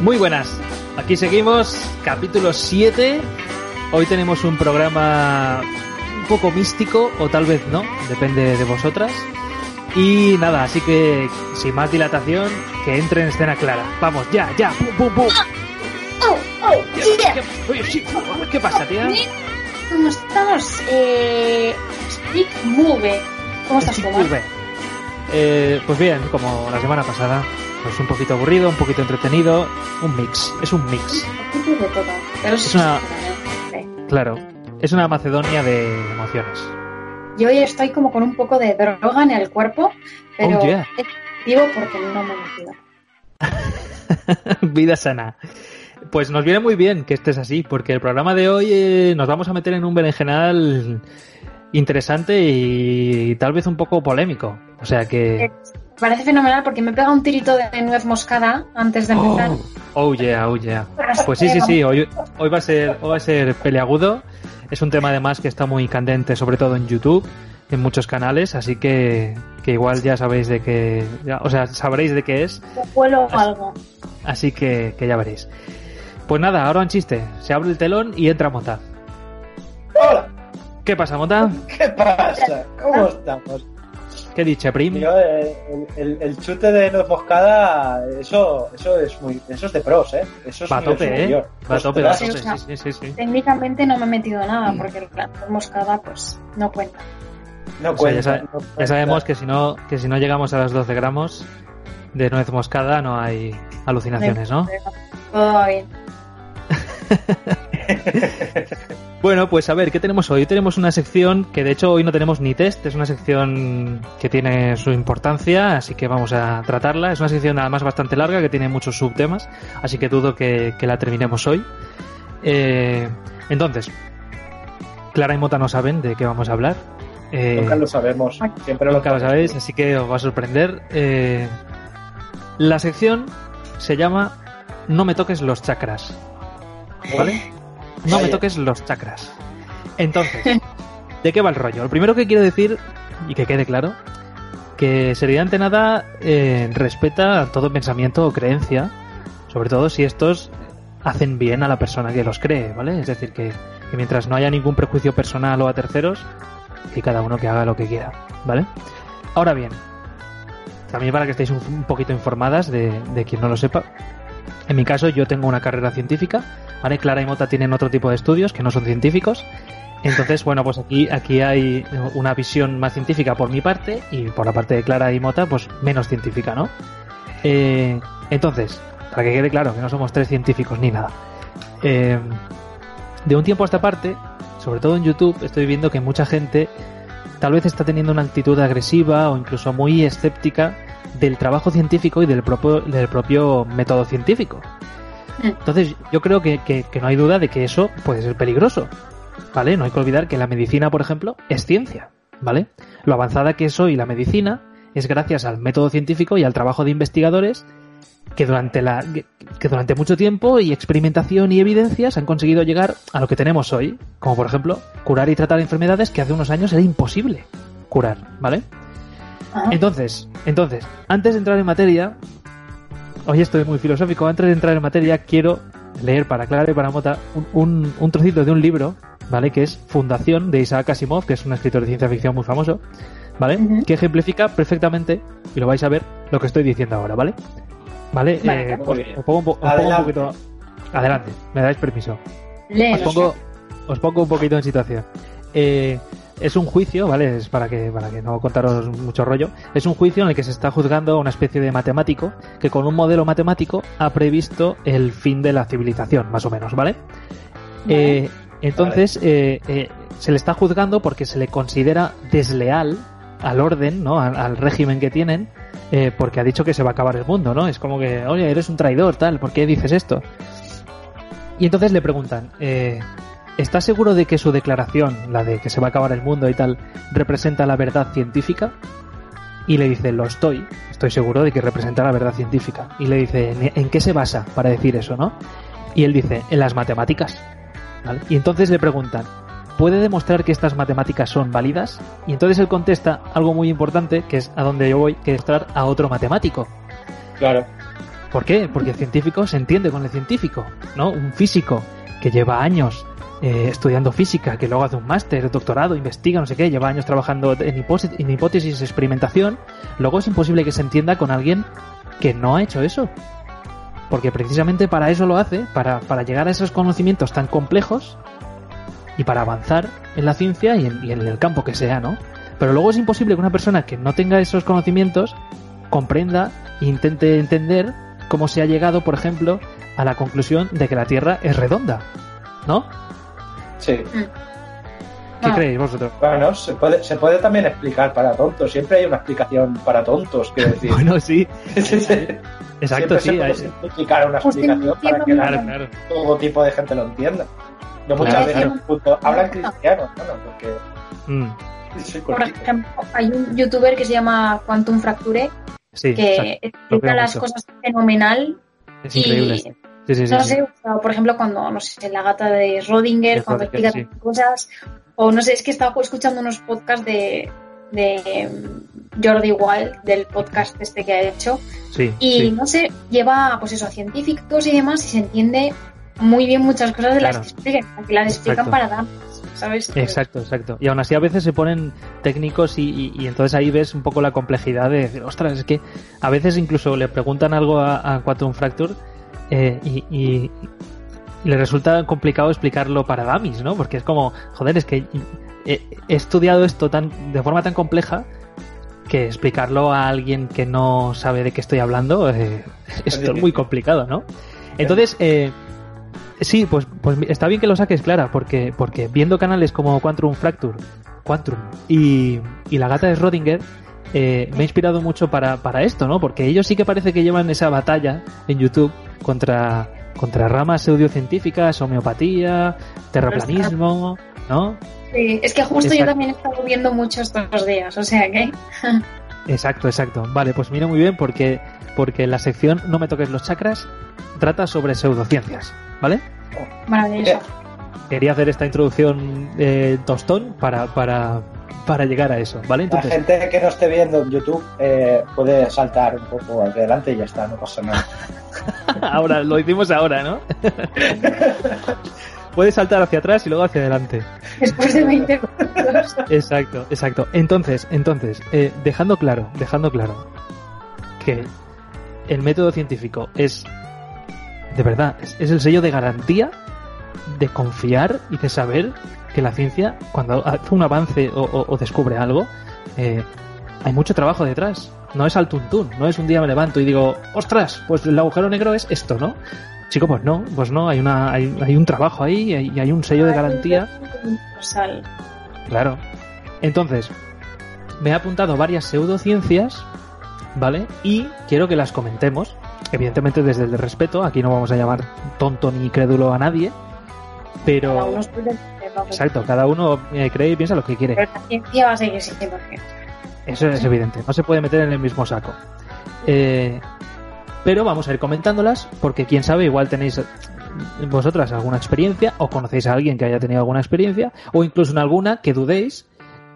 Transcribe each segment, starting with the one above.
Muy buenas, aquí seguimos, capítulo 7. Hoy tenemos un programa un poco místico, o tal vez no, depende de vosotras. Y nada, así que sin más dilatación, que entre en escena clara. Vamos, ya, ya, pum, pum, pum. Oh, oh, yeah. ¿Qué, oye, sí, ¿qué pasa, tía? ¿Cómo estamos? Eh, Speak Move. ¿Cómo estás? Muy bien. Eh, pues bien, como la semana pasada, pues un poquito aburrido, un poquito entretenido, un mix, es un mix, Un poquito de todo. Pero Es una- claro, es una Macedonia de emociones. Yo hoy estoy como con un poco de droga en el cuerpo, pero Oh, yeah. digo porque no me metido. Vida sana. Pues nos viene muy bien que estés así, porque el programa de hoy eh, nos vamos a meter en un berenjenal interesante y tal vez un poco polémico. O sea que... Parece fenomenal porque me pega un tirito de nuez moscada antes de empezar. Oh, oh yeah, oh yeah. Pues sí, sí, sí, hoy, hoy va a ser, hoy va a ser peleagudo. Es un tema además que está muy candente, sobre todo en YouTube, en muchos canales, así que, que igual ya sabéis de qué, ya- o sea, sabréis de qué es, Huelo algo. así que, que ya veréis. Pues nada, ahora un chiste. Se abre el telón y entra Mota. Hola, ¿Qué pasa, Mota? ¿qué pasa? ¿Cómo estamos? ¿Qué dice, Prim? Yo, eh, el, el- el chute de nuez moscada, eso, eso es muy, eso es de pros, ¿eh? Eso es Va tope, ¿eh? superior. Va a tope, va tope. Sí, sí, sí. sí. Técnicamente no me he metido nada porque la nuez moscada pues no cuenta. No O sea, ya, cuenta, ya sabemos que si no que si no llegamos a los 12 gramos de nuez moscada no hay alucinaciones, ¿no? Todo va bien. Bueno, pues a ver, ¿qué tenemos hoy? Tenemos una sección que de hecho hoy no tenemos ni test, es una sección que tiene su importancia, así que vamos a tratarla. Es una sección además bastante larga que tiene muchos subtemas, así que dudo que, que la terminemos hoy. Eh, entonces, Clara y Mota no saben de qué vamos a hablar. Eh, Nunca lo sabemos, siempre lo Nunca lo sabéis, así que os va a sorprender. Eh, la sección se llama No me toques los chakras. ¿Vale? No me Vaya. toques los chakras. Entonces, ¿de qué va el rollo? Lo primero que quiero decir, y que quede claro, que seriedad ante nada eh, respeta todo pensamiento o creencia, sobre todo si estos hacen bien a la persona que los cree, ¿vale? Es decir, que, que mientras no haya ningún prejuicio personal o a terceros, que cada uno que haga lo que quiera, ¿vale? Ahora bien, también para que estéis un, un poquito informadas de, de quien no lo sepa, en mi caso yo tengo una carrera científica, ¿vale? Clara y Mota tienen otro tipo de estudios que no son científicos, entonces, bueno, pues aquí, aquí hay una visión más científica por mi parte y por la parte de Clara y Mota, pues menos científica, ¿no? Eh, entonces, para que quede claro que no somos tres científicos ni nada. Eh, de un tiempo a esta parte, sobre todo en YouTube, estoy viendo que mucha gente tal vez está teniendo una actitud agresiva o incluso muy escéptica del trabajo científico y del propio, del propio método científico. Entonces, yo creo que, que- que no hay duda de que eso puede ser peligroso. ¿Vale? No hay que olvidar que la medicina, por ejemplo, es ciencia. ¿Vale? Lo avanzada que es hoy la medicina es gracias al método científico y al trabajo de investigadores que durante la que que durante mucho tiempo y experimentación y evidencias han conseguido llegar a lo que tenemos hoy, como por ejemplo curar y tratar enfermedades que hace unos años era imposible curar, ¿vale? Ah, Entonces, entonces, antes de entrar en materia, hoy estoy muy filosófico, antes de entrar en materia quiero leer para Clara y para Mota un, un, un trocito de un libro, ¿vale? Que es Fundación de Isaac Asimov, que es un escritor de ciencia ficción muy famoso, ¿vale? Que ejemplifica perfectamente, y lo vais a ver, lo que estoy diciendo ahora, ¿vale? ¿Vale? Vale. Eh, os, pongo un, os pongo un poquito... Adelante, me dais permiso. Os pongo, os pongo un poquito en situación. Eh, es un juicio, ¿vale? Es para que, para que no contaros mucho rollo. Es un juicio en el que se está juzgando a una especie de matemático que con un modelo matemático ha previsto el fin de la civilización, más o menos, ¿vale? Vale. Eh, entonces, eh, eh, se le está juzgando porque se le considera desleal al orden, ¿no? Al, al régimen que tienen, eh, porque ha dicho que se va a acabar el mundo, ¿no? Es como que, oye, eres un traidor, tal, ¿por qué dices esto? Y entonces le preguntan, eh, ¿está seguro de que su declaración, la de que se va a acabar el mundo y tal, representa la verdad científica? Y le dice, lo estoy, estoy seguro de que representa la verdad científica. Y le dice, ¿en, qué se basa para decir eso, no? Y él dice, en las matemáticas. ¿Vale? Y entonces le preguntan, ¿puede demostrar que estas matemáticas son válidas? Y entonces él contesta algo muy importante, que es a donde yo voy, que es a otro matemático. Claro. ¿Por qué? Porque el científico se entiende con el científico, ¿no? Un físico que lleva años eh, estudiando física, que luego hace un máster, doctorado, investiga, no sé qué, lleva años trabajando en, hipótesis, en hipótesis, experimentación, luego es imposible que se entienda con alguien que no ha hecho eso. Porque precisamente para eso lo hace, para, para llegar a esos conocimientos tan complejos y para avanzar en la ciencia y en, y en el campo que sea, ¿no? Pero luego es imposible que una persona que no tenga esos conocimientos comprenda e intente entender cómo se ha llegado, por ejemplo, a la conclusión de que la Tierra es redonda, ¿no? Sí. ¿Qué Ah. creéis vosotros? Bueno, se puede, se puede también explicar para tontos. Siempre hay una explicación para tontos, quiero decir. Bueno, sí, exacto, Siempre sí. se puede simplificar una Pues explicación para que la- Claro, claro. todo tipo de gente lo entienda. Yo muchas Claro, veces claro. incluso hablan cristiano, bueno, porque Mm, Por ejemplo, hay un youtuber que se llama Quantum Fracture sí, que exacto. Explica las mucho. cosas fenomenal es increíble. Y Sí, sí, sí. no sé, por ejemplo, cuando, no sé, la gata de Rodinger, cuando explica cosas, o no sé, es que estaba escuchando unos podcasts de, de mm, Jordi Wild, del podcast este que ha hecho, y no sé, lleva, pues eso, a científicos y demás, y se entiende muy bien muchas cosas de Claro. las que explican, que las explican Exacto. para damas, ¿sabes? Exacto, exacto. Y aún así a veces se ponen técnicos y, y- y entonces ahí ves un poco la complejidad de decir, ostras, es que a veces incluso le preguntan algo a, a Quantum Fracture eh, y, y- y le resulta complicado explicarlo para dummies, ¿no? Porque es como, joder, es que he, he estudiado esto tan de forma tan compleja que explicarlo a alguien que no sabe de qué estoy hablando eh, es muy complicado, ¿no? Entonces, eh, sí, pues, pues está bien que lo saques, Clara, porque, porque viendo canales como Quantum Fracture, Quantum y, y la gata de Schrödinger, eh, me ha inspirado mucho para, para esto, ¿no? Porque ellos sí que parece que llevan esa batalla en YouTube contra, contra ramas pseudocientíficas, homeopatía, terraplanismo, ¿no? Sí, es que justo yo también he estado viendo mucho estos días, o sea que... Exacto, exacto. Vale, pues mira muy bien porque, porque la sección No me toques los chakras trata sobre pseudociencias, ¿vale? Maravilloso. Quería hacer esta introducción eh, tostón para, para, para llegar a eso, ¿vale? La gente que no esté viendo en YouTube eh, puede saltar un poco hacia adelante y ya está, no pasa nada. ahora, lo hicimos ahora, ¿no? Puedes saltar hacia atrás y luego hacia adelante. Después de 20 minutos. Exacto, exacto. Entonces, entonces, eh, dejando claro, dejando claro que el método científico es, de verdad, es, es el sello de garantía de confiar y de saber que la ciencia, cuando hace un avance o, descubre algo, eh, hay mucho trabajo detrás. No es al tuntún, no es un día me levanto y digo, ostras, pues el agujero negro es esto, ¿no? Chico, pues no, pues no, hay, una, hay, hay un trabajo ahí y hay un sello de garantía. Claro. Entonces, me he apuntado varias pseudociencias, ¿vale? Y quiero que las comentemos. Evidentemente desde el respeto, aquí no vamos a llamar tonto ni crédulo a nadie, Cada pero... uno. Exacto, cada uno eh, cree y piensa lo que quiere. Pero la ciencia va a seguir siendo ciencia. Eso es evidente, no se puede meter en el mismo saco. Eh, pero vamos a ir comentándolas porque quién sabe, igual tenéis eh, vosotras alguna experiencia o conocéis a alguien que haya tenido alguna experiencia o incluso en alguna que dudéis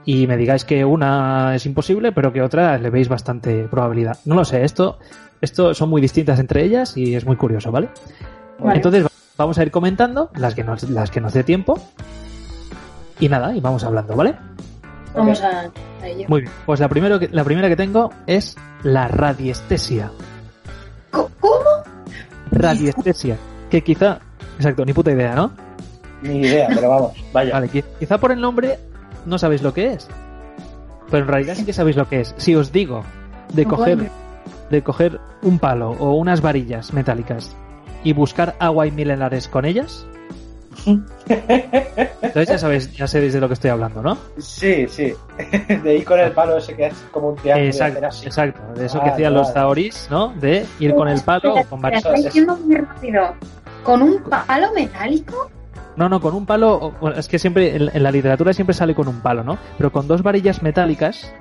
y me digáis que una es imposible pero que otra le veis bastante probabilidad. No lo sé, esto, esto son muy distintas entre ellas y es muy curioso, ¿vale? Vale. Entonces vamos a ir comentando las que nos, las que nos dé tiempo y nada, y vamos hablando, ¿vale? Vamos a, a ello. Muy bien, pues la, primero que, la primera que tengo es la radiestesia. ¿Cómo? Radiestesia. Que quizá. Exacto, ni puta idea, ¿no? Ni idea, pero vamos, vaya. Vale, qui- quizá por el nombre no sabéis lo que es. Pero en realidad sí que sabéis lo que es. Si os digo de coger, Bueno. de coger un palo o unas varillas metálicas y buscar agua y milenarios con ellas, entonces ya sabéis, ya sabéis de lo que estoy hablando, ¿no? Sí, sí. De ir con el palo ese que es como un triángulo. Exacto, así. exacto. De eso que Vale, hacían los vale. zaoris, ¿no? De ir con el palo o con Está diciendo muy rápido. ¿Con un palo metálico? No, no, con un palo. es que siempre en, en la literatura siempre sale con un palo, ¿no? Pero con dos varillas metálicas,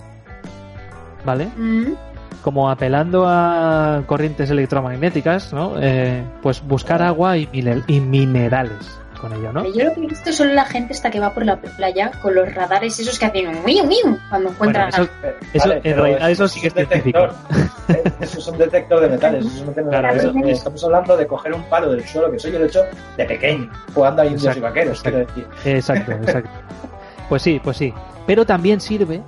¿vale? Mm. Como apelando a corrientes electromagnéticas, ¿no? Eh, pues buscar agua y, mine- y minerales. con ello, ¿no? Yo lo que he visto solo la gente hasta que va por la playa con los radares esos que hacen miu miu cuando encuentran. Bueno, eso, eso Vale, en realidad eso es sí que es detector. científico. Eh, Eso es un detector de metales. Eso no tiene Claro, Estamos hablando de coger un palo del suelo, que eso yo lo he hecho de pequeño, jugando a indios Exacto, y vaqueros, exacto. quiero decir. Exacto, exacto. Pues sí, pues sí. Pero también sirve,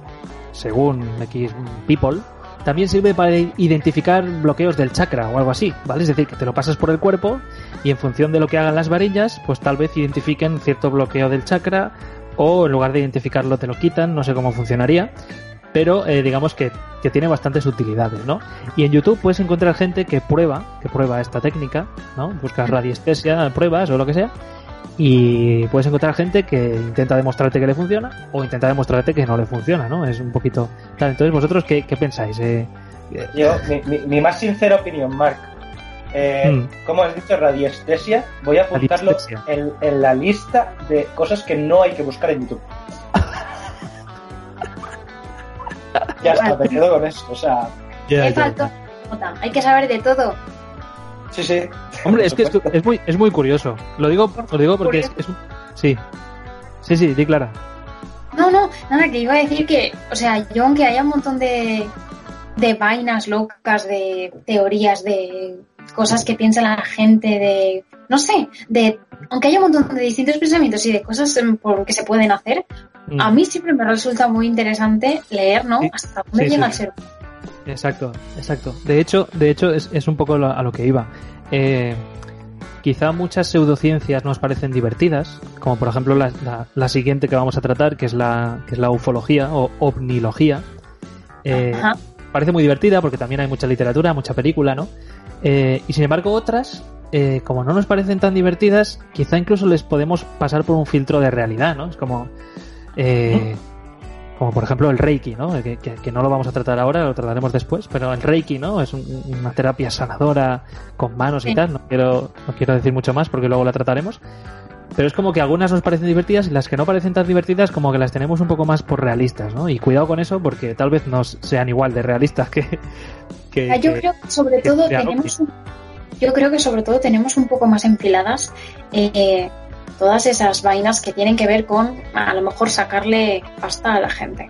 según X People, también sirve para identificar bloqueos del chakra o algo así, ¿vale? Es decir, que te lo pasas por el cuerpo y en función de lo que hagan las varillas, pues tal vez identifiquen cierto bloqueo del chakra o en lugar de identificarlo te lo quitan, no sé cómo funcionaría. Pero eh, digamos que, que tiene bastantes utilidades, ¿no? Y en YouTube puedes encontrar gente que prueba, que prueba esta técnica, ¿no? Buscas radiestesia, pruebas o lo que sea, y puedes encontrar gente que intenta demostrarte que le funciona o intenta demostrarte que no le funciona, ¿no? Es un poquito tal. Entonces, ¿vosotros qué, qué pensáis? Eh, eh, Yo, mi, mi- mi más sincera opinión, Mark. Eh, Mm. Como has dicho, radiestesia, voy a apuntarlo en, en la lista de cosas que no hay que buscar en YouTube. ya está, me quedo con eso. O sea, ya. nota. Hay que saber de todo. Sí, sí. Hombre, es que es, muy, es muy curioso. Lo digo, lo digo porque es, es. Sí. Sí, sí, di Clara. No, no, nada, que iba a decir que, o sea, yo aunque haya un montón de, de vainas locas, de teorías, de cosas que piensa la gente, de, no sé, de, aunque haya un montón de distintos pensamientos y de cosas em, por que se pueden hacer, Mm, a mí siempre me resulta muy interesante leer, ¿no? Sí. Hasta dónde Sí, llega sí. el ser. Exacto, exacto. De hecho, de hecho es, es un poco lo- a lo que iba. Eh, quizá muchas pseudociencias nos parecen divertidas, como por ejemplo la, la- la siguiente que vamos a tratar, que es la, que es la ufología o ovnilogía. Eh, parece muy divertida porque también hay mucha literatura, mucha película, ¿no? Eh, y sin embargo otras, eh, como no nos parecen tan divertidas, quizá incluso les podemos pasar por un filtro de realidad, ¿no? Es como... eh, como por ejemplo el Reiki, ¿no? Que, que- que no lo vamos a tratar ahora, lo trataremos después, pero el Reiki, ¿no? Es un- una terapia sanadora con manos y tal, no quiero, no quiero decir mucho más porque luego la trataremos. Pero es como que algunas nos parecen divertidas y las que no parecen tan divertidas como que las tenemos un poco más por realistas, ¿no? Y cuidado con eso porque tal vez no sean igual de realistas que... que- sea, yo creo que sobre todo tenemos un, yo creo que sobre todo tenemos un poco más enfiladas eh, todas esas vainas que tienen que ver con a lo mejor sacarle pasta a la gente.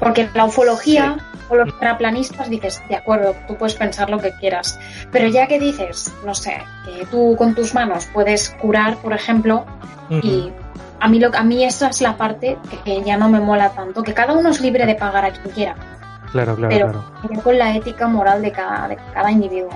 Porque la ufología o los terraplanistas dices, de acuerdo, tú puedes pensar lo que quieras. Pero ya que dices, no sé, que tú con tus manos puedes curar, por ejemplo, y a mí, lo, a mí esa es la parte que, que ya no me mola tanto, que cada uno es libre de pagar a quien quiera, Claro, claro, pero claro. con la ética moral de cada, de cada individuo.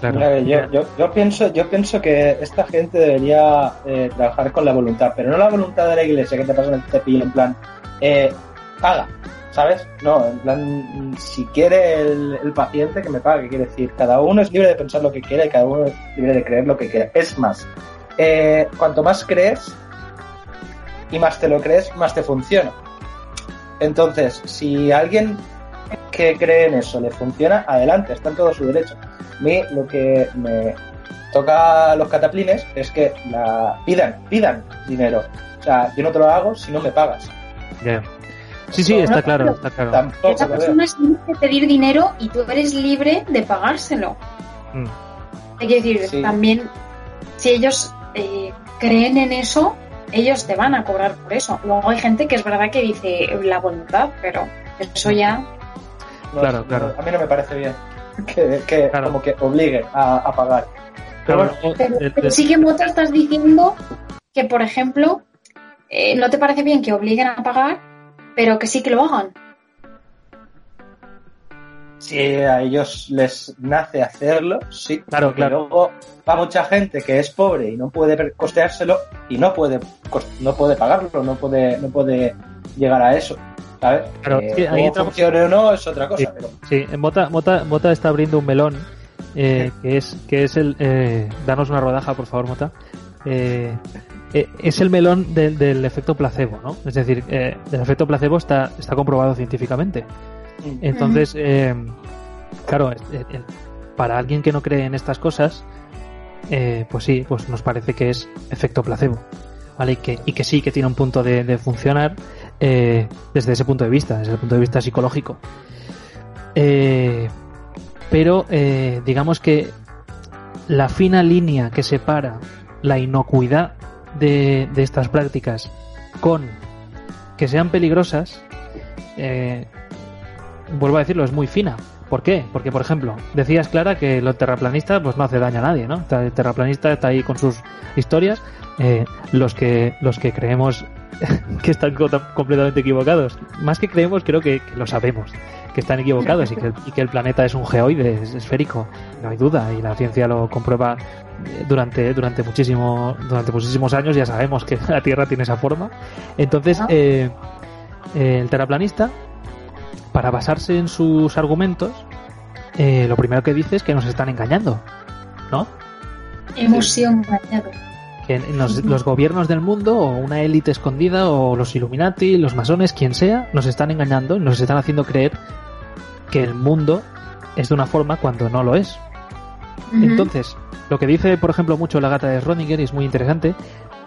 Claro. Yo, yo, yo pienso, yo pienso que esta gente debería eh, trabajar con la voluntad, pero no la voluntad de la iglesia que te pasa en el cepillo, en plan, eh, paga, ¿sabes? No, en plan, si quiere el, el paciente que me pague, quiere decir, cada uno es libre de pensar lo que quiera y cada uno es libre de creer lo que quiera. Es más, eh, cuanto más crees y más te lo crees, más te funciona. Entonces, si alguien que cree en eso le funciona, adelante, está en todo su derecho. A mí lo que me toca a los cataplines es que la pidan, pidan dinero. O sea, yo no te lo hago si no me pagas. Ya. Sí, sí, está claro, está claro. Tampoco Esa persona es libre de pedir dinero y tú eres libre de pagárselo. Mm. Hay que decir, Sí. también, si ellos eh, creen en eso, ellos te van a cobrar por eso. Luego hay gente que es verdad que dice la voluntad, pero eso ya. No, Claro, no, claro. A mí no me parece bien que, que Claro. como que obliguen a, a pagar. Pero Claro, bueno, luego, Pero, el- pero el- sí que Mota estás diciendo que, por ejemplo, eh, no te parece bien que obliguen a pagar, pero que sí que lo hagan. si a ellos les nace hacerlo, sí. Claro, claro. Luego va mucha gente que es pobre y no puede costeárselo y no puede cos- no puede pagarlo, no puede no puede llegar a eso, ¿sabes? Claro, Eh, es que ahí luego entramos- funcione o no es otra cosa, Sí. pero Sí, Mota, Mota, Mota está abriendo un melón, eh, que es que es el... Eh, danos una rodaja, por favor, Mota. Eh, eh, es el melón del, del efecto placebo, ¿no? Es decir, eh, el efecto placebo está, está comprobado científicamente. Entonces, eh, claro, eh, eh, para alguien que no cree en estas cosas, eh, pues sí, pues nos parece que es efecto placebo, ¿vale? Y que, y que sí, que tiene un punto de, de funcionar eh, desde ese punto de vista, desde el punto de vista psicológico. Eh, pero digamos que la fina línea que separa la inocuidad de, de estas prácticas con que sean peligrosas, eh, vuelvo a decirlo, es muy fina. ¿Por qué? Porque, por ejemplo, decías, Clara, que los terraplanistas pues no hace daño a nadie, ¿no? El terraplanista está ahí con sus historias. Eh, los que los que creemos que están completamente equivocados. Más que creemos, creo que, lo sabemos, que están equivocados y que, el, y que el planeta es un geoide, es esférico, no hay duda, y la ciencia lo comprueba eh, durante, durante, muchísimo, durante muchísimos años, ya sabemos que la Tierra tiene esa forma. Entonces, eh, el terraplanista, para basarse en sus argumentos, eh, lo primero que dice es que nos están engañando, ¿no? Hemos sido engañados que los, los, gobiernos del mundo o una élite escondida o los Illuminati, los masones, quien sea, nos están engañando y nos están haciendo creer que el mundo es de una forma cuando no lo es. Uh -huh. Entonces, lo que dice, por ejemplo, mucho la gata de Rodinger y es muy interesante,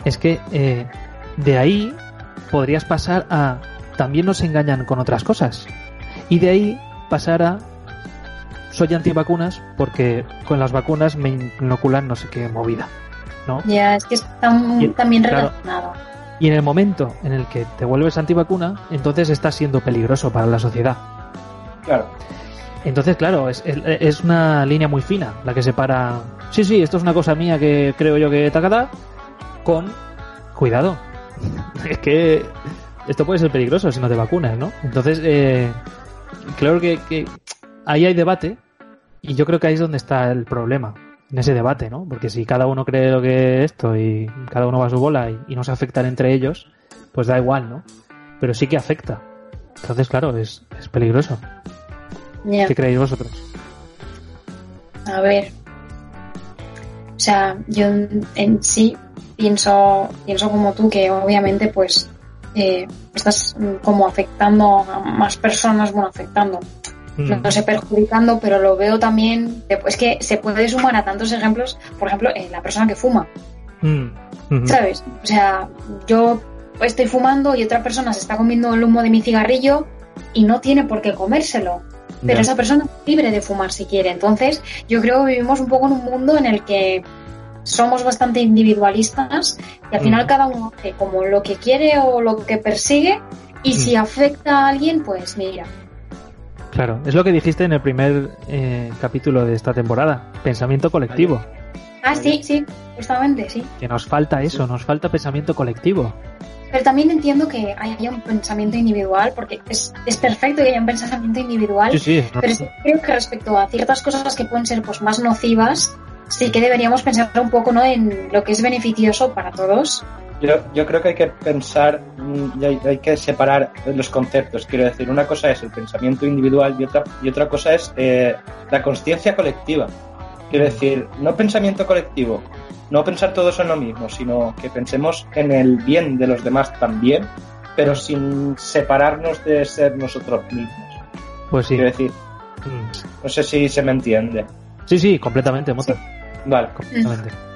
es que eh, de ahí podrías pasar a también nos engañan con otras cosas. Y de ahí pasar a soy antivacunas porque con las vacunas me inoculan no sé qué movida. ¿No? Ya, es que está muy, también relacionado. Claro, y en el momento en el que te vuelves antivacuna, entonces estás siendo peligroso para la sociedad. Claro. Entonces, claro, es, es, es, una línea muy fina la que separa. Sí, sí, esto es una cosa mía que creo yo que tacada. Con. Cuidado. es que. Esto puede ser peligroso si no te vacunas, ¿no? Entonces, eh, claro que, que ahí hay debate. Y yo creo que ahí es donde está el problema en ese debate, ¿no? Porque si cada uno cree lo que esto y cada uno va a su bola y, y no se afectan entre ellos, pues da igual, ¿no? Pero sí que afecta. Entonces, claro, es, es peligroso. Yeah. ¿Qué creéis vosotros? A ver. O sea, yo en, en sí pienso, pienso como tú que obviamente pues eh, estás como afectando a más personas, bueno, afectando, no, no sé, perjudicando, pero lo veo también, es que se puede sumar a tantos ejemplos, por ejemplo, eh, la persona que fuma, mm. -hmm. ¿sabes? O sea, yo estoy fumando y otra persona se está comiendo el humo de mi cigarrillo y no tiene por qué comérselo. Pero yeah. esa persona es libre de fumar si quiere. Entonces, yo creo que vivimos un poco en un mundo en el que somos bastante individualistas y al final mm. cada uno hace como lo que quiere o lo que persigue y mm. si afecta a alguien, pues mira, Claro, es lo que dijiste en el primer eh, capítulo de esta temporada, pensamiento colectivo. Ah, sí, sí, justamente, sí. Que nos falta eso, nos falta pensamiento colectivo. Pero también entiendo que haya un pensamiento individual, porque es, es perfecto que haya un pensamiento individual, sí, sí, no, pero sí, creo que respecto a ciertas cosas que pueden ser pues más nocivas, sí que deberíamos pensar un poco ¿no? en lo que es beneficioso para todos yo, yo, creo que hay que pensar y hay, hay, que separar los conceptos. Quiero decir, una cosa es el pensamiento individual y otra, y otra cosa es eh, la conciencia colectiva. Quiero decir, no pensamiento colectivo, no pensar todos en lo mismo, sino que pensemos en el bien de los demás también, pero sin separarnos de ser nosotros mismos. Pues sí. Quiero decir, no sé si se me entiende. Sí, sí, completamente, Mota. Sí. Vale. Completamente.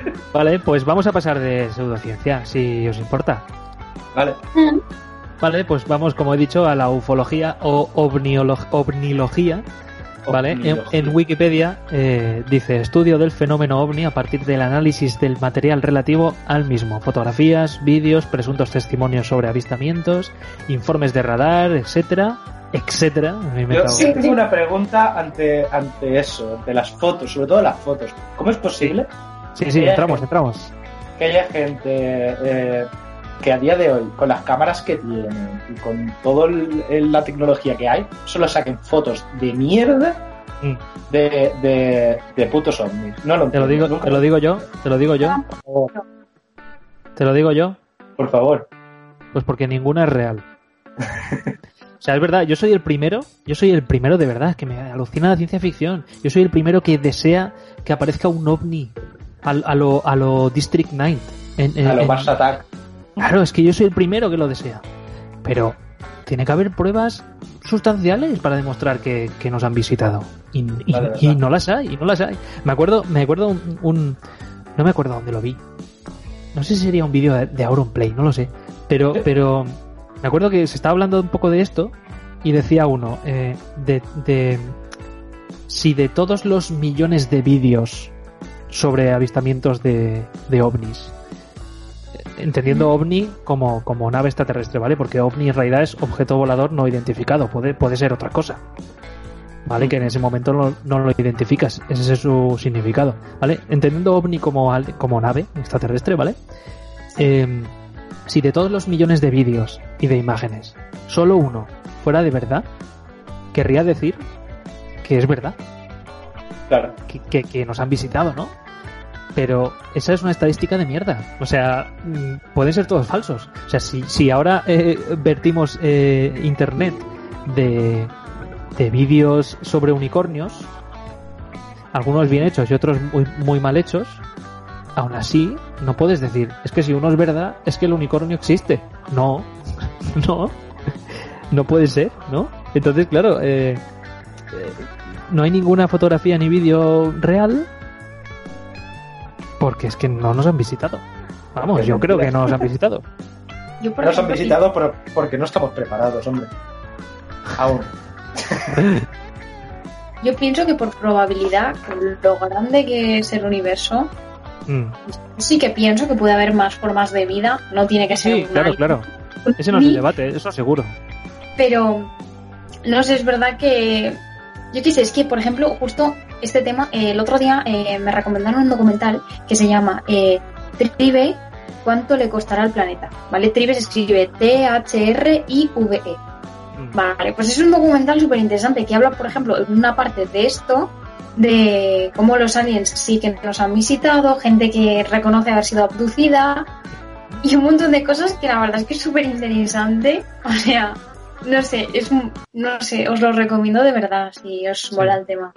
Vale, pues vamos a pasar de pseudociencia, si os importa. Vale. Vale, pues vamos, como he dicho, a la ufología o ovnilogía. ¿Vale? En, en, Wikipedia eh, dice estudio del fenómeno ovni a partir del análisis del material relativo al mismo, fotografías, vídeos, presuntos testimonios sobre avistamientos, informes de radar, etcétera, etcétera. Yo sí tengo una pregunta ante, ante eso, de las fotos, sobre todo las fotos. ¿Cómo es posible? Sí, sí, entramos, gente, entramos. Que haya gente eh, que a día de hoy, con las cámaras que tienen y con toda la tecnología que hay, solo saquen fotos de mierda mm. de, de, de, putos ovnis. No lo te lo digo, te lo digo yo, te lo digo yo. Te lo digo yo. Por favor. Pues porque ninguna es real. O sea, es verdad, yo soy el primero, yo soy el primero de verdad, que me alucina la ciencia ficción. Yo soy el primero que desea que aparezca un ovni a, a lo, a lo District 9. En, en, a lo Mars Attack. Claro, es que yo soy el primero que lo desea. Pero tiene que haber pruebas sustanciales para demostrar que, que nos han visitado. Y, y, vale, y, no las hay, y no las hay. Me acuerdo, me acuerdo un, un no me acuerdo dónde lo vi. No sé si sería un vídeo de, de Auronplay, no lo sé. Pero, pero me acuerdo que se estaba hablando un poco de esto y decía uno, eh, de, de si de todos los millones de vídeos sobre avistamientos de, de ovnis, entendiendo ovni como, como nave extraterrestre, ¿vale? Porque ovni en realidad es objeto volador no identificado, puede, puede ser otra cosa. ¿Vale? Que en ese momento no, no lo identificas, ese es su significado, ¿vale? Entendiendo ovni como, como nave extraterrestre, ¿vale? Eh, si de todos los millones de vídeos y de imágenes, solo uno fuera de verdad, querría decir que es verdad, Claro. que, que- que nos han visitado, ¿no? Pero esa es una estadística de mierda. O sea, mm, pueden ser todos falsos. O sea, si, si ahora eh, vertimos eh, internet de, de vídeos sobre unicornios, algunos bien hechos y otros muy, muy mal hechos, aún así no puedes decir, es que si uno es verdad, es que el unicornio existe. No, no, no puede ser, ¿no? Entonces, claro, eh, eh, no hay ninguna fotografía ni vídeo real porque es que no nos han visitado. Vamos, yo creo que no nos han visitado. Yo, por Nos han visitado pero porque no estamos preparados, hombre. Aún. Yo pienso que por probabilidad, con lo grande que es el universo, Mm. sí que pienso que puede haber más formas de vida. No tiene que ser Sí, claro, claro. Ese no es el debate, eso seguro. Pero no sé, es verdad que yo qué sé, es que por ejemplo, justo este tema, eh, el otro día eh, me recomendaron un documental que se llama eh, Tribe, ¿cuánto le costará al planeta? ¿Vale? Tribe se escribe T-H-R-I-V-E. Mm. Vale, pues es un documental súper interesante que habla, por ejemplo, en una parte de esto, de cómo los aliens sí que nos han visitado, gente que reconoce haber sido abducida y un montón de cosas que la verdad es que es súper interesante. O sea, no sé, es no sé, os lo recomiendo de verdad si os Sí. mola el tema.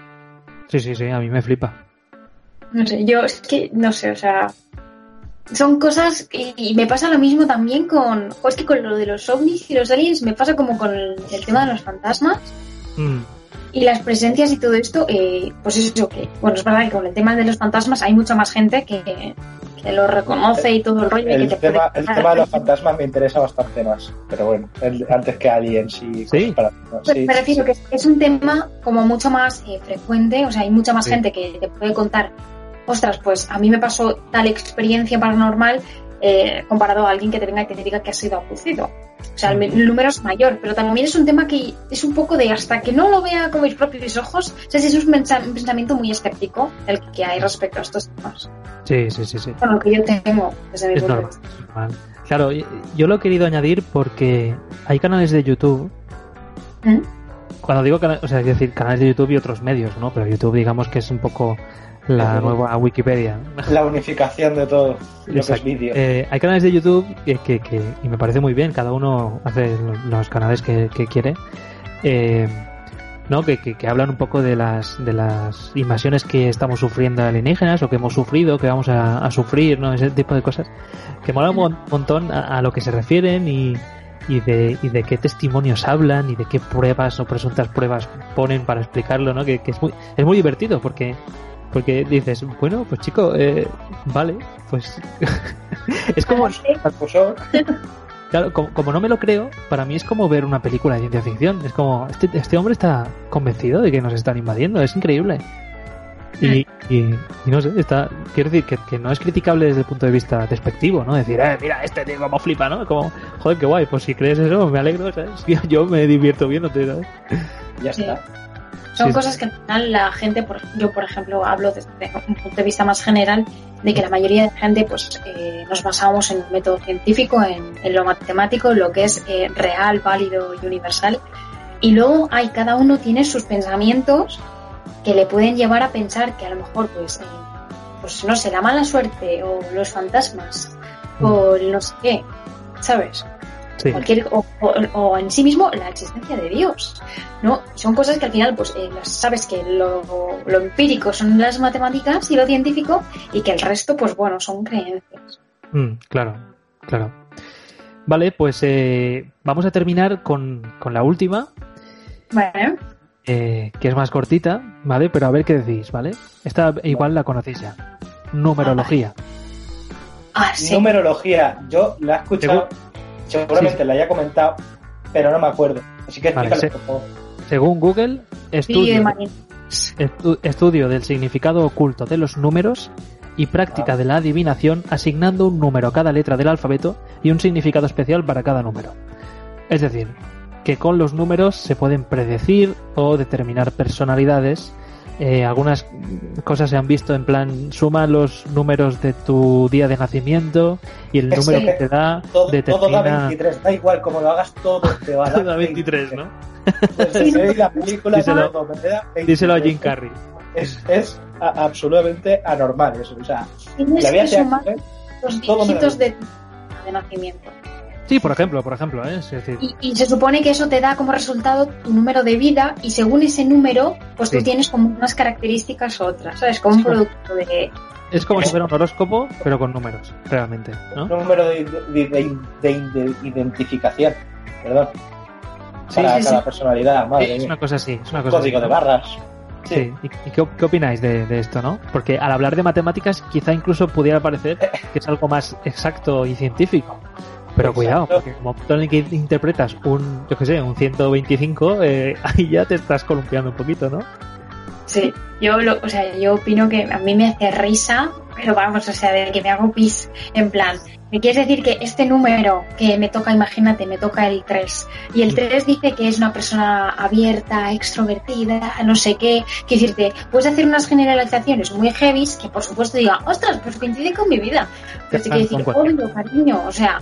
Sí, sí, sí, a mí me flipa. No sé, yo es que no sé, o sea, son cosas y, y me pasa lo mismo también con, es que con lo de los ovnis y los aliens me pasa como con el, el tema de los fantasmas. Mm. Y las presencias y todo esto, eh, pues eso que, bueno, es verdad que con el tema de los fantasmas hay mucha más gente que, que lo reconoce y todo el rollo. y El que tema, puede- el tema de los fantasmas me interesa bastante más. Pero bueno, el- antes que aliens y Sí. para- Pues sí, me sí, refiero sí. que es, es un tema como mucho más eh, frecuente, o sea, hay mucha más Sí. gente que te puede contar, ostras, pues a mí me pasó tal experiencia paranormal eh, comparado a alguien que te venga y te diga que ha sido abducido. O sea, el, número es mayor, pero también es un tema que es un poco de hasta que no lo vea con mis propios ojos, o sea, es un, pensa- un pensamiento muy escéptico el que hay respecto a estos temas. Sí, sí, sí, sí. Bueno, lo que yo tengo desde mi Es punto de normal. vista. es normal. Claro, yo lo he querido añadir porque hay canales de YouTube. ¿Mm? Cuando digo canales, o sea, es decir, canales de YouTube y otros medios, ¿no? Pero YouTube, digamos que es un poco la nueva Wikipedia. La unificación de todo lo que es Exacto. vídeo. Eh, hay canales de YouTube que, que- que- y me parece muy bien, cada uno hace lo- los canales que, que quiere, eh, ¿no? Que, que- que hablan un poco de las, de las invasiones que estamos sufriendo alienígenas o que hemos sufrido, que vamos a, a sufrir, ¿no? Ese tipo de cosas que mola un mon- montón a, a lo que se refieren y, y, de, y de qué testimonios hablan y de qué pruebas o presuntas pruebas ponen para explicarlo, ¿no? Que, que es muy, es muy divertido porque porque dices, bueno, pues chico, eh, vale, pues es como, claro, como, como no me lo creo, para mí es como ver una película de ciencia ficción. Es como, este, este hombre está convencido de que nos están invadiendo, es increíble. Y, y, y no sé, está, quiero decir que, que no es criticable desde el punto de vista despectivo, ¿no? Decir, eh, mira, este tío como flipa, ¿no? Como, joder, qué guay, pues si crees eso, me alegro, ¿sabes? Yo, yo me divierto viéndote, ¿sabes? Ya Sí. está. Son Sí. cosas que al final la gente, por, yo por ejemplo hablo desde un punto de vista más general, de que la mayoría de gente pues eh, nos basamos en el método científico, en, en lo matemático, en lo que es eh, real, válido y universal. Y luego hay, cada uno tiene sus pensamientos que le pueden llevar a pensar que a lo mejor pues, eh, pues no sé, la mala suerte o los fantasmas o el no sé qué, ¿sabes? Sí, cualquier o, o- o en sí mismo la existencia de Dios no son cosas que al final pues eh, las- sabes que lo, lo empírico son las matemáticas y lo científico y que el resto pues bueno son creencias Mm, claro, claro. Vale, pues eh, vamos a terminar con, con la última, bueno eh, que es más cortita, ¿vale? Pero a ver qué decís, ¿vale? Esta igual la conocéis ya. Numerología. ah sí Numerología. Yo la he escuchado. Seguramente la haya comentado, pero no me acuerdo. Así que Vale, explícalo, sí. por favor. Según Google, sí, estudio, estu- estudio del significado oculto de los números y práctica de la adivinación asignando un número a cada letra del alfabeto y un significado especial para cada número. Es decir, que con los números se pueden predecir o determinar personalidades. Eh, algunas cosas se han visto en plan suma los números de tu día de nacimiento y el número que te da todo, determina... todo da 23, da igual como lo hagas, todo te va a dar da 23, ¿no? La película, Díselo- todo me da 23. Díselo a Jim Carrey. Es, es a- absolutamente anormal eso. O sea, Tienes la vida que te sumar hace- los me da dígitos de, de nacimiento. Sí, por ejemplo, por ejemplo, ¿eh? Es decir, Y, y se supone que eso te da como resultado tu número de vida y según ese número, pues Sí. tú tienes como unas características otras, ¿sabes? Como un Sí, como- producto de... es como si fuera un horóscopo, pero con números, realmente, ¿no? número de, de- de- de- de identificación, perdón, Sí, para sí, cada sí. personalidad. Madre es mía. una cosa así, es una cosa Código así, de barras. Sí. ¿Y, y qué, qué opináis de, de esto, no? Porque al hablar de matemáticas, quizá incluso pudiera parecer que es algo más exacto y científico. Pero Exacto. cuidado, porque como el que interpretas un, yo qué sé, un 125, eh, ahí ya te estás columpiando un poquito, ¿no? Sí, yo, lo, o sea, yo opino que a mí me hace risa, pero vamos, o sea, de que me hago pis. En plan, ¿me quieres decir que este número que me toca, imagínate, me toca el 3, y el 3 dice que es una persona abierta, extrovertida, no sé qué, quiero decirte, puedes hacer unas generalizaciones muy heavies que por supuesto diga, ostras, pues coincide con mi vida. Pero te quiero decir, obvio, cariño, o sea,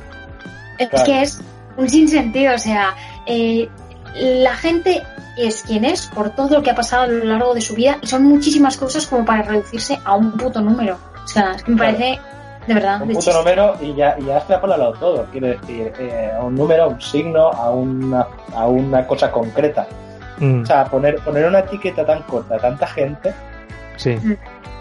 es Claro. que es un sinsentido, o sea, eh, la gente es quien es por todo lo que ha pasado a lo largo de su vida y son muchísimas cosas como para reducirse a un puto número. O sea, es que me Claro. parece de verdad Un de puto chiste. número y ya, y ya extrapolalo todo. Quiero decir, eh, a un número, a un signo, a una, a una cosa concreta. Mm, O sea, poner, poner una etiqueta tan corta a tanta gente sí.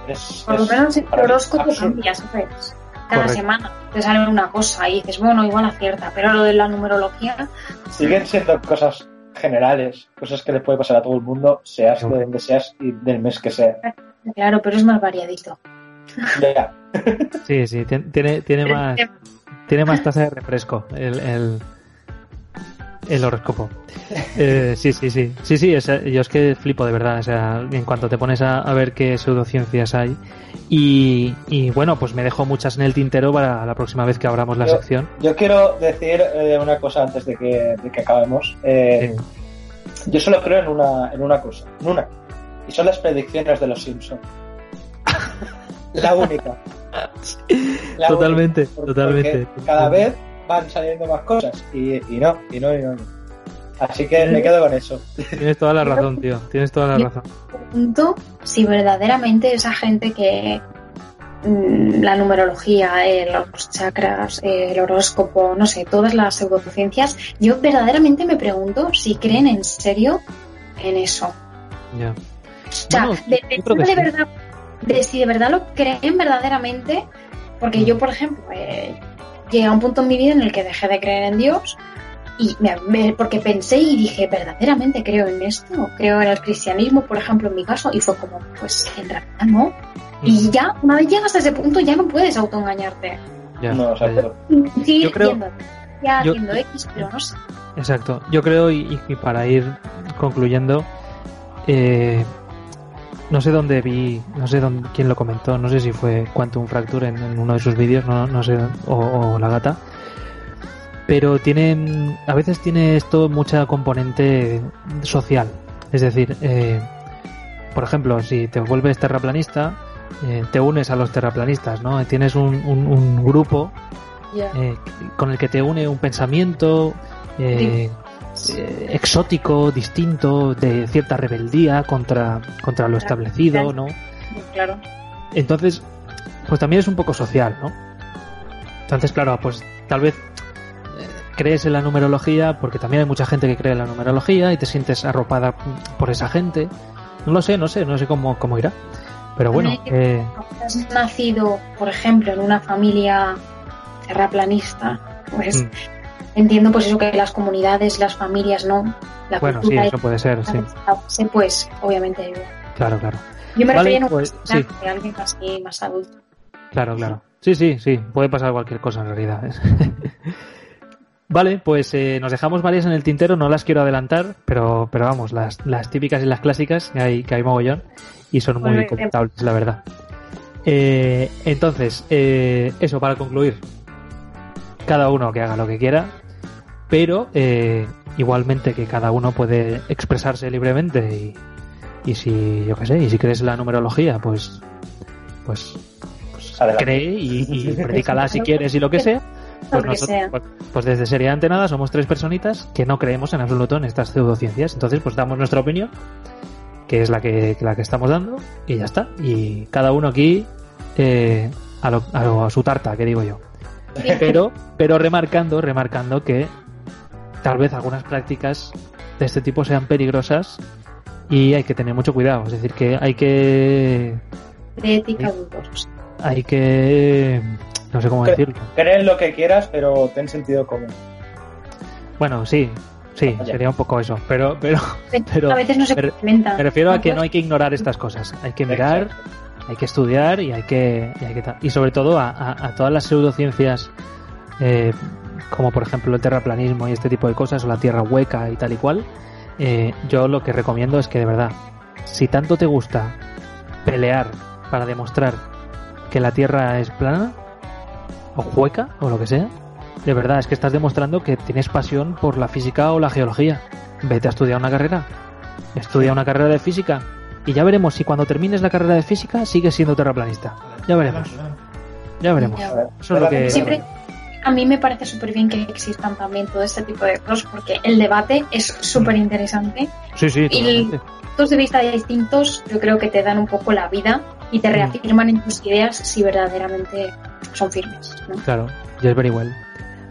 es. Por lo menos el horóscopo cambia, ¿sabes? Cada Correcto. semana te sale una cosa y dices, bueno, igual acierta, pero lo de la numerología, Siguen siendo cosas generales, cosas que le puede pasar a todo el mundo, seas de donde seas y del mes que sea. claro, pero es más variadito. Ya, Sí, sí, tien- tiene, tiene más, tiene más tasa de refresco el, el, el horóscopo. Eh, sí, sí, sí. Sí, sí, es- yo es que flipo de verdad. O sea, en cuanto te pones a, a ver qué pseudociencias hay. Y, y bueno, pues me dejo muchas en el tintero para la próxima vez que abramos la Yo- sección. Yo quiero decir eh, una cosa antes de que, de que acabemos. Eh, Yo solo creo en una, en una cosa, en una. Y son las predicciones de los Simpsons. La única. La totalmente, única. Porque- totalmente. porque cada vez van saliendo más cosas. Y, y no, y no, y no. Así que me quedo con eso. Tienes toda la razón, tío. Tienes toda la razón. pregunto si verdaderamente esa gente que mm, la numerología, eh, los chakras, eh, el horóscopo, no sé, todas las pseudociencias, yo verdaderamente me pregunto si creen en serio en eso. Ya. O sea, Bueno, de, verdad, de si de verdad lo creen verdaderamente, porque Mm. yo, por ejemplo, eh, llegué a un punto en mi vida en el que dejé de creer en Dios y me- me- porque pensé y dije, verdaderamente creo en esto, creo en el cristianismo, por ejemplo, en mi caso, y fue como, pues en realidad no. Y ya, una vez llegas a ese punto, ya no puedes autoengañarte. Ya. No, exacto. Sigue Yo creo- haciendo, ya yo- haciendo X, pero no sé. Exacto. Yo creo, y, y para ir concluyendo, eh, no sé dónde vi, no sé dónde, quién lo comentó, no sé si fue Quantum Fracture en, en uno de sus vídeos, no, no sé, o, o la gata, pero tienen, a veces tiene esto mucha componente social. Es decir, eh, por ejemplo, si te vuelves terraplanista, eh, te unes a los terraplanistas, ¿no? Tienes un, un- un grupo eh, con el que te une un pensamiento eh, eh, exótico, distinto, de cierta rebeldía contra, contra lo establecido, ¿no? Claro. Entonces, pues también es un poco social, ¿no? Entonces, claro, pues tal vez eh, crees en la numerología, porque también hay mucha gente que cree en la numerología y te sientes arropada por esa gente. No lo sé, no sé, no sé cómo, cómo irá. Pero bueno, eh, has nacido, por ejemplo, en una familia terraplanista, pues Mm. Entiendo pues eso que las comunidades, las familias, no, la bueno, sí, eso puede ser, sí. pues obviamente ayuda. Claro, claro. Yo me Vale, refería en un pues, sí. de alguien así más adulto. Claro, claro. Sí, sí, sí. Puede pasar cualquier cosa en realidad. vale, pues eh, nos dejamos varias en el tintero. No las quiero adelantar, pero, pero vamos, las, las típicas y las clásicas que hay, que hay mogollón y son muy Muy bien. comentables, la verdad. Eh, entonces, eh, eso para concluir. Cada uno que haga lo que quiera, pero eh, igualmente que cada uno puede expresarse libremente y, y si, yo qué sé, y si crees la numerología, pues, pues, pues cree y, y predícala si quieres y lo que sea. Pues, nosotros- pues- pues desde Sería Ante Nada somos tres personitas que no creemos en absoluto en estas pseudociencias. Entonces, pues damos nuestra opinión, que es la que, la que estamos dando, y ya está. Y cada uno aquí eh, a, lo- a lo- a su tarta, que digo yo. Pero, pero remarcando, remarcando que tal vez algunas prácticas de este tipo sean peligrosas y hay que tener mucho cuidado. Es decir, que hay que, De ética dudosa. hay que, no sé cómo Cre- decirlo. Cree en lo que quieras, pero ten sentido común. Bueno, sí, sí, Vaya. sería un poco eso. Pero, pero Pero a veces no se complementa. me refiero a que no hay que ignorar estas cosas. Hay que mirar, Exacto. hay que estudiar y hay que, y, hay que ta- y sobre todo a, a- a todas las pseudociencias, eh, como por ejemplo el terraplanismo y este tipo de cosas, o la tierra hueca y tal y cual. eh, yo lo que recomiendo es que de verdad, si tanto te gusta pelear para demostrar que la tierra es plana o hueca o lo que sea, de verdad es que estás demostrando que tienes pasión por la física o la geología. Vete a estudiar una carrera. Estudia una carrera de física y ya veremos si cuando termines la carrera de física sigues siendo terraplanista. Ya veremos. Ya veremos. Eso es lo que- Siempre, a mí me parece súper bien que existan también todo este tipo de cosas porque el debate es súper interesante. Sí, sí, Y-. Puntos de vista distintos yo creo que te dan un poco la vida y te Mm. reafirman en tus ideas si verdaderamente son firmes. ¿no? Claro, yes very well.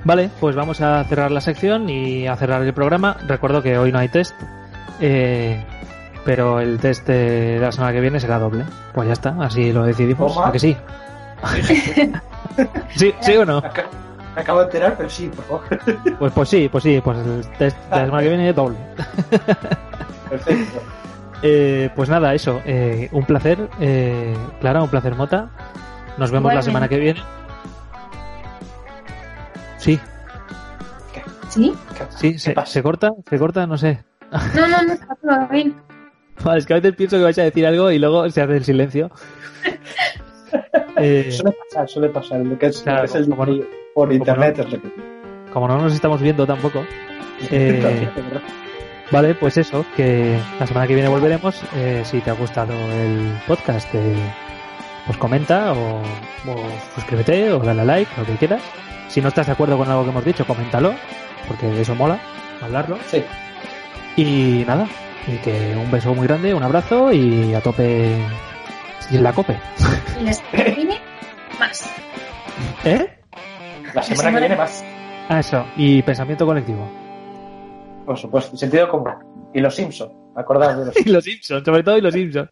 Vale, pues vamos a cerrar la sección y a cerrar el programa. Recuerdo que hoy no hay test, eh, pero el test de la semana que viene será doble. Pues ya está, así lo decidimos. ¿A que sí? ¿Sí, ¿Sí o no? Me acabo de enterar, pero sí, por favor. Pues, pues sí, pues sí, pues el test de la semana que viene es doble. Perfecto. Eh, pues nada, eso. eh, un placer, eh, Clara, un placer, Mota. Nos vemos la semana que viene. Sí, ¿Sí? sí, ¿Qué se, pasa? se corta, se corta, no sé. No, no, no, está todo bien. Vale, es que a veces pienso que vais a decir algo y luego se hace el silencio. Eh, Suele pasar, suele pasar. Lo que es, lo Claro, que es el como no- por internet es lo que como no nos estamos viendo tampoco, eh, vale, pues eso, que la semana que viene volveremos. Eh, si te ha gustado el podcast, eh, pues comenta o, o suscríbete o dale a like, lo que quieras. Si no estás de acuerdo con algo que hemos dicho, coméntalo, porque eso mola, hablarlo. Sí. Y nada, y que un beso muy grande, un abrazo y a tope sin la cope. Y más. ¿Eh? La semana que viene más. Ah, eso, y pensamiento colectivo. Por supuesto, sentido común. Y los Simpson. Acordaos de los Y los Simpsons, sobre todo y los Simpsons.